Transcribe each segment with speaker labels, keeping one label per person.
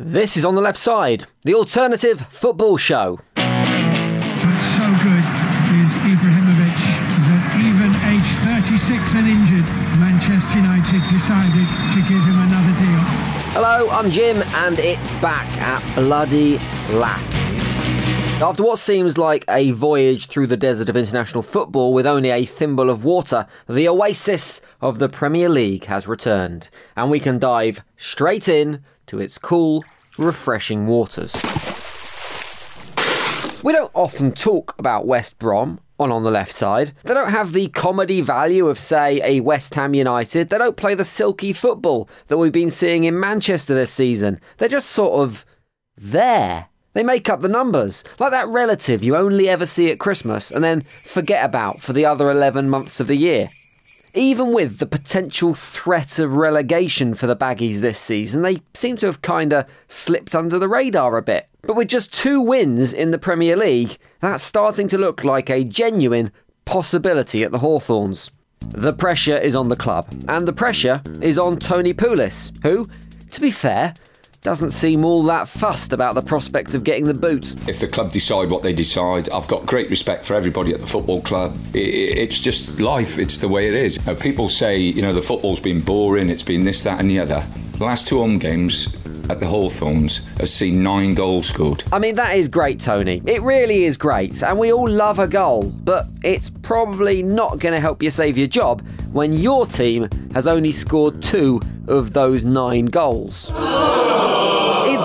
Speaker 1: This is On the Left Side, the alternative football show.
Speaker 2: But so good is Ibrahimovic that even aged 36 and injured, Manchester United decided to give him another deal.
Speaker 1: Hello, I'm Jim, and it's back at Bloody Laugh. After what seems like a voyage through the desert of international football with only a thimble of water, the oasis of the Premier League has returned, and we can dive straight in to its cool, refreshing waters. We don't often talk about West Brom on on the left side. They don't have the comedy value of, say, a West Ham United. They don't play the silky football that we've been seeing in Manchester this season. They're just sort of there. They make up the numbers, like that relative you only ever see at Christmas and then forget about for the other 11 months of the year. Even with the potential threat of relegation for the Baggies this season, they seem to have kinda slipped under the radar a bit. But with just two wins in the Premier League, that's starting to look like a genuine possibility at the Hawthorns. The pressure is on the club, and the pressure is on Tony Pulis, who, to be fair, doesn't seem all that fussed about the prospect of getting the boot.
Speaker 3: If the club decide what they decide, I've got great respect for everybody at the football club. It, it, it's just life, it's the way it is. Now, people say, you know, the football's been boring, it's been this, that, and the other. The last two home games at the Hawthorns has seen nine goals scored.
Speaker 1: I mean, that is great, Tony. It really is great, and we all love a goal, but it's probably not going to help you save your job when your team has only scored two of those nine goals.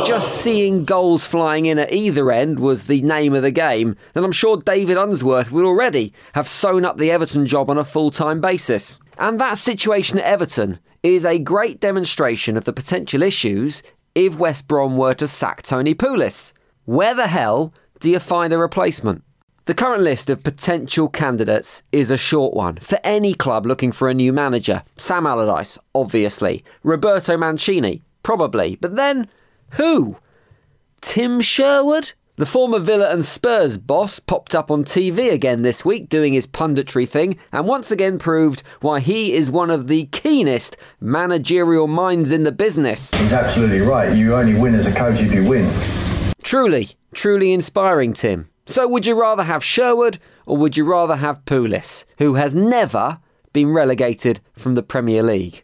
Speaker 1: Just seeing goals flying in at either end was the name of the game, then I'm sure David Unsworth would already have sewn up the Everton job on a full time basis. And that situation at Everton is a great demonstration of the potential issues if West Brom were to sack Tony Pulis. Where the hell do you find a replacement? The current list of potential candidates is a short one for any club looking for a new manager. Sam Allardyce, obviously. Roberto Mancini, probably. But then, who? Tim Sherwood? The former Villa and Spurs boss popped up on TV again this week doing his punditry thing and once again proved why he is one of the keenest managerial minds in the business.
Speaker 4: He's absolutely right. You only win as a coach if you win.
Speaker 1: Truly, truly inspiring, Tim. So, would you rather have Sherwood or would you rather have Pulis, who has never been relegated from the Premier League?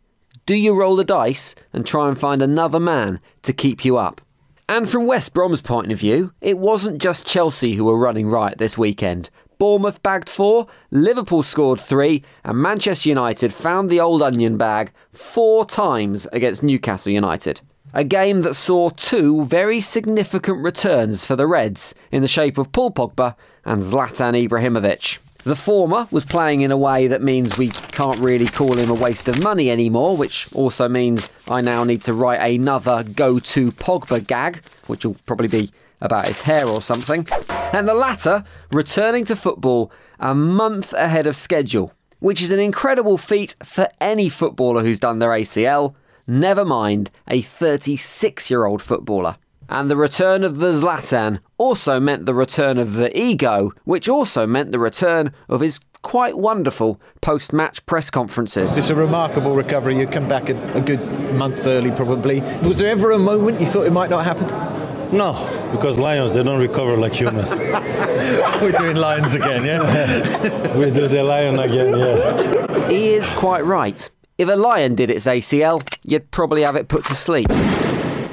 Speaker 1: Do you roll the dice and try and find another man to keep you up? And from West Brom's point of view, it wasn't just Chelsea who were running riot this weekend. Bournemouth bagged four, Liverpool scored three, and Manchester United found the old onion bag four times against Newcastle United. A game that saw two very significant returns for the Reds in the shape of Paul Pogba and Zlatan Ibrahimovic. The former was playing in a way that means we can't really call him a waste of money anymore, which also means I now need to write another go to Pogba gag, which will probably be about his hair or something. And the latter returning to football a month ahead of schedule, which is an incredible feat for any footballer who's done their ACL, never mind a 36 year old footballer. And the return of the Zlatan also meant the return of the ego, which also meant the return of his quite wonderful post match press conferences.
Speaker 5: It's a remarkable recovery. You come back a, a, good month early, probably. Was there ever a moment you thought it might not happen?
Speaker 6: No, because lions, they don't recover like humans.
Speaker 5: We're doing lions again, yeah?
Speaker 6: we do the lion again, yeah.
Speaker 1: He is quite right. If a lion did its ACL, you'd probably have it put to sleep.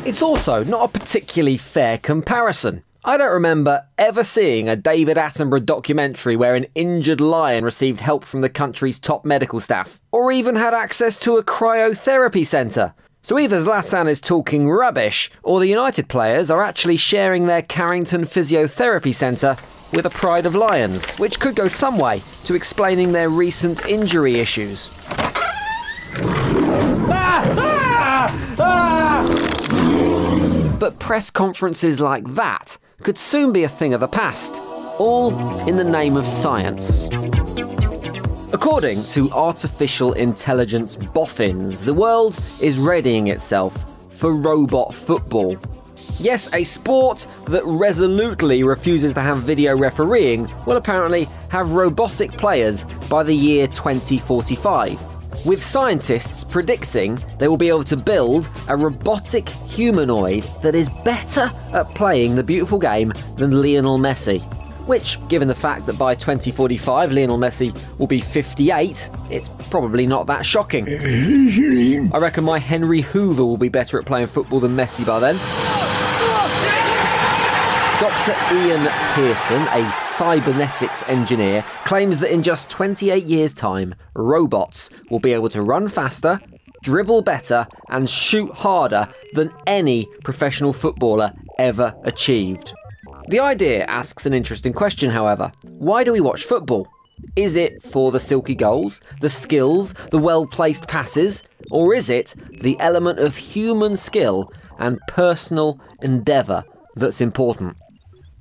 Speaker 1: It's also not a particularly fair comparison. I don't remember ever seeing a David Attenborough documentary where an injured lion received help from the country's top medical staff, or even had access to a cryotherapy centre. So either Zlatan is talking rubbish, or the United players are actually sharing their Carrington Physiotherapy Centre with a pride of lions, which could go some way to explaining their recent injury issues. Ah! Ah! Ah! But press conferences like that could soon be a thing of the past, all in the name of science. According to artificial intelligence boffins, the world is readying itself for robot football. Yes, a sport that resolutely refuses to have video refereeing will apparently have robotic players by the year 2045. With scientists predicting they will be able to build a robotic humanoid that is better at playing the beautiful game than Lionel Messi. Which, given the fact that by 2045 Lionel Messi will be 58, it's probably not that shocking. I reckon my Henry Hoover will be better at playing football than Messi by then. Dr. Ian Pearson, a cybernetics engineer, claims that in just 28 years' time, robots will be able to run faster, dribble better, and shoot harder than any professional footballer ever achieved. The idea asks an interesting question, however. Why do we watch football? Is it for the silky goals, the skills, the well placed passes, or is it the element of human skill and personal endeavour that's important?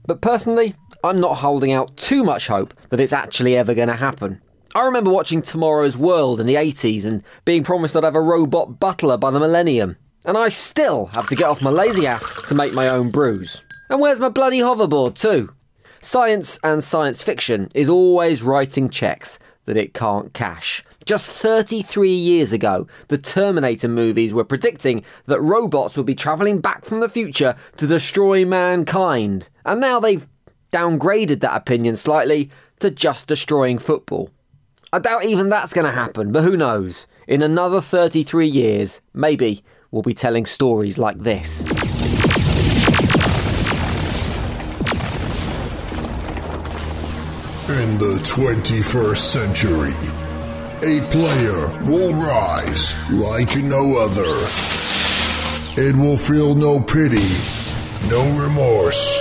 Speaker 1: But personally, I'm not holding out too much hope that it's actually ever going to happen. I remember watching Tomorrow's World in the 80s and being promised I'd have a robot butler by the millennium. And I still have to get off my lazy ass to make my own brews. And where's my bloody hoverboard, too? Science and science fiction is always writing checks that it can't cash. Just 33 years ago, the Terminator movies were predicting that robots would be travelling back from the future to destroy mankind. And now they've downgraded that opinion slightly to just destroying football. I doubt even that's going to happen, but who knows? In another 33 years, maybe we'll be telling stories like this.
Speaker 7: In the 21st century, a player will rise like no other. It will feel no pity, no remorse,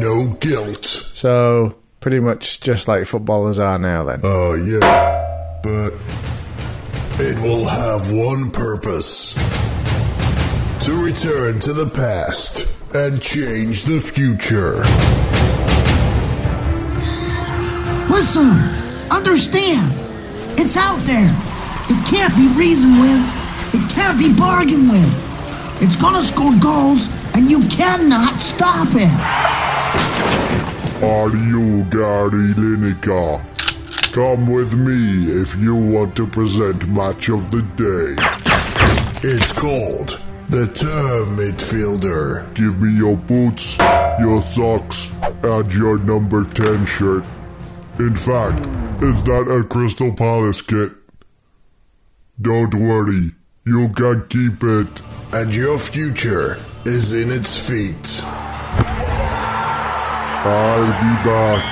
Speaker 7: no guilt.
Speaker 8: So, pretty much just like footballers are now, then.
Speaker 7: Oh, yeah. But it will have one purpose to return to the past and change the future.
Speaker 9: Listen, understand. It's out there. It can't be reasoned with. It can't be bargained with. It's gonna score goals, and you cannot stop it.
Speaker 7: Are you Gary Lineker? Come with me if you want to present match of the day. It's called the term midfielder. Give me your boots, your socks, and your number 10 shirt. In fact, is that a Crystal Palace kit? Don't worry, you can keep it. And your future is in its feet. I'll be back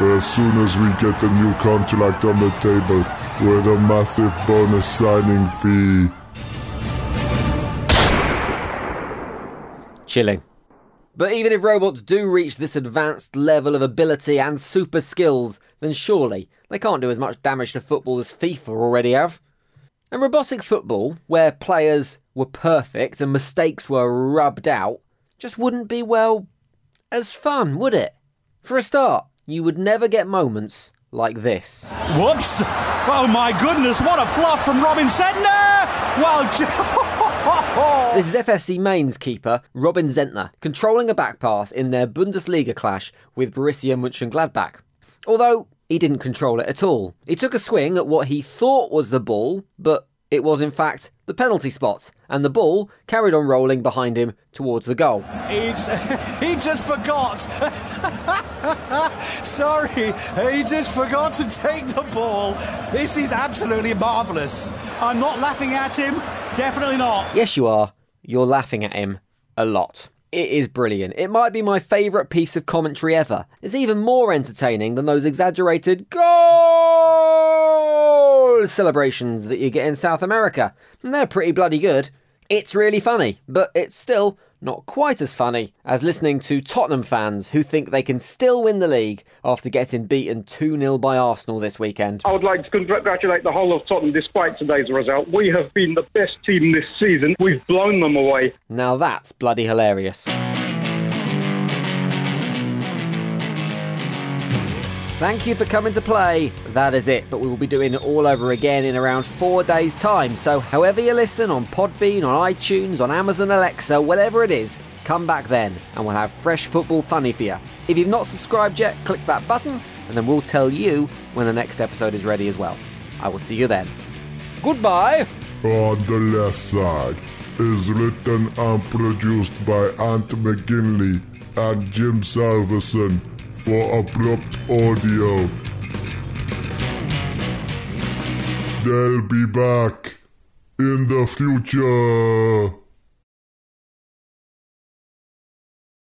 Speaker 7: as soon as we get the new contract on the table with a massive bonus signing fee.
Speaker 1: Chilling. But even if robots do reach this advanced level of ability and super skills, then surely they can't do as much damage to football as FIFA already have. And robotic football, where players were perfect and mistakes were rubbed out, just wouldn't be, well, as fun, would it? For a start, you would never get moments like this.
Speaker 10: Whoops! Oh my goodness, what a fluff from Robin Zentner! Well, Oh.
Speaker 1: This is FSV Mainz keeper Robin Zentner controlling a back pass in their Bundesliga clash with Borussia Mönchengladbach. Although he didn't control it at all. He took a swing at what he thought was the ball, but it was in fact the penalty spot, and the ball carried on rolling behind him towards the goal.
Speaker 10: He's, he just forgot. Sorry, he just forgot to take the ball. This is absolutely marvellous. I'm not laughing at him. Definitely not.
Speaker 1: Yes, you are. You're laughing at him a lot. It is brilliant. It might be my favourite piece of commentary ever. It's even more entertaining than those exaggerated goal celebrations that you get in South America. And they're pretty bloody good. It's really funny, but it's still not quite as funny as listening to Tottenham fans who think they can still win the league after getting beaten 2 0 by Arsenal this weekend.
Speaker 11: I would like to congratulate the whole of Tottenham despite today's result. We have been the best team this season. We've blown them away.
Speaker 1: Now that's bloody hilarious. Thank you for coming to play. That is it, but we will be doing it all over again in around four days' time. So, however you listen on Podbean, on iTunes, on Amazon Alexa, whatever it is, come back then and we'll have fresh football funny for you. If you've not subscribed yet, click that button and then we'll tell you when the next episode is ready as well. I will see you then. Goodbye.
Speaker 7: On the left side is written and produced by Ant McGinley and Jim Salverson for Abrupt Audio. They'll be back in the future.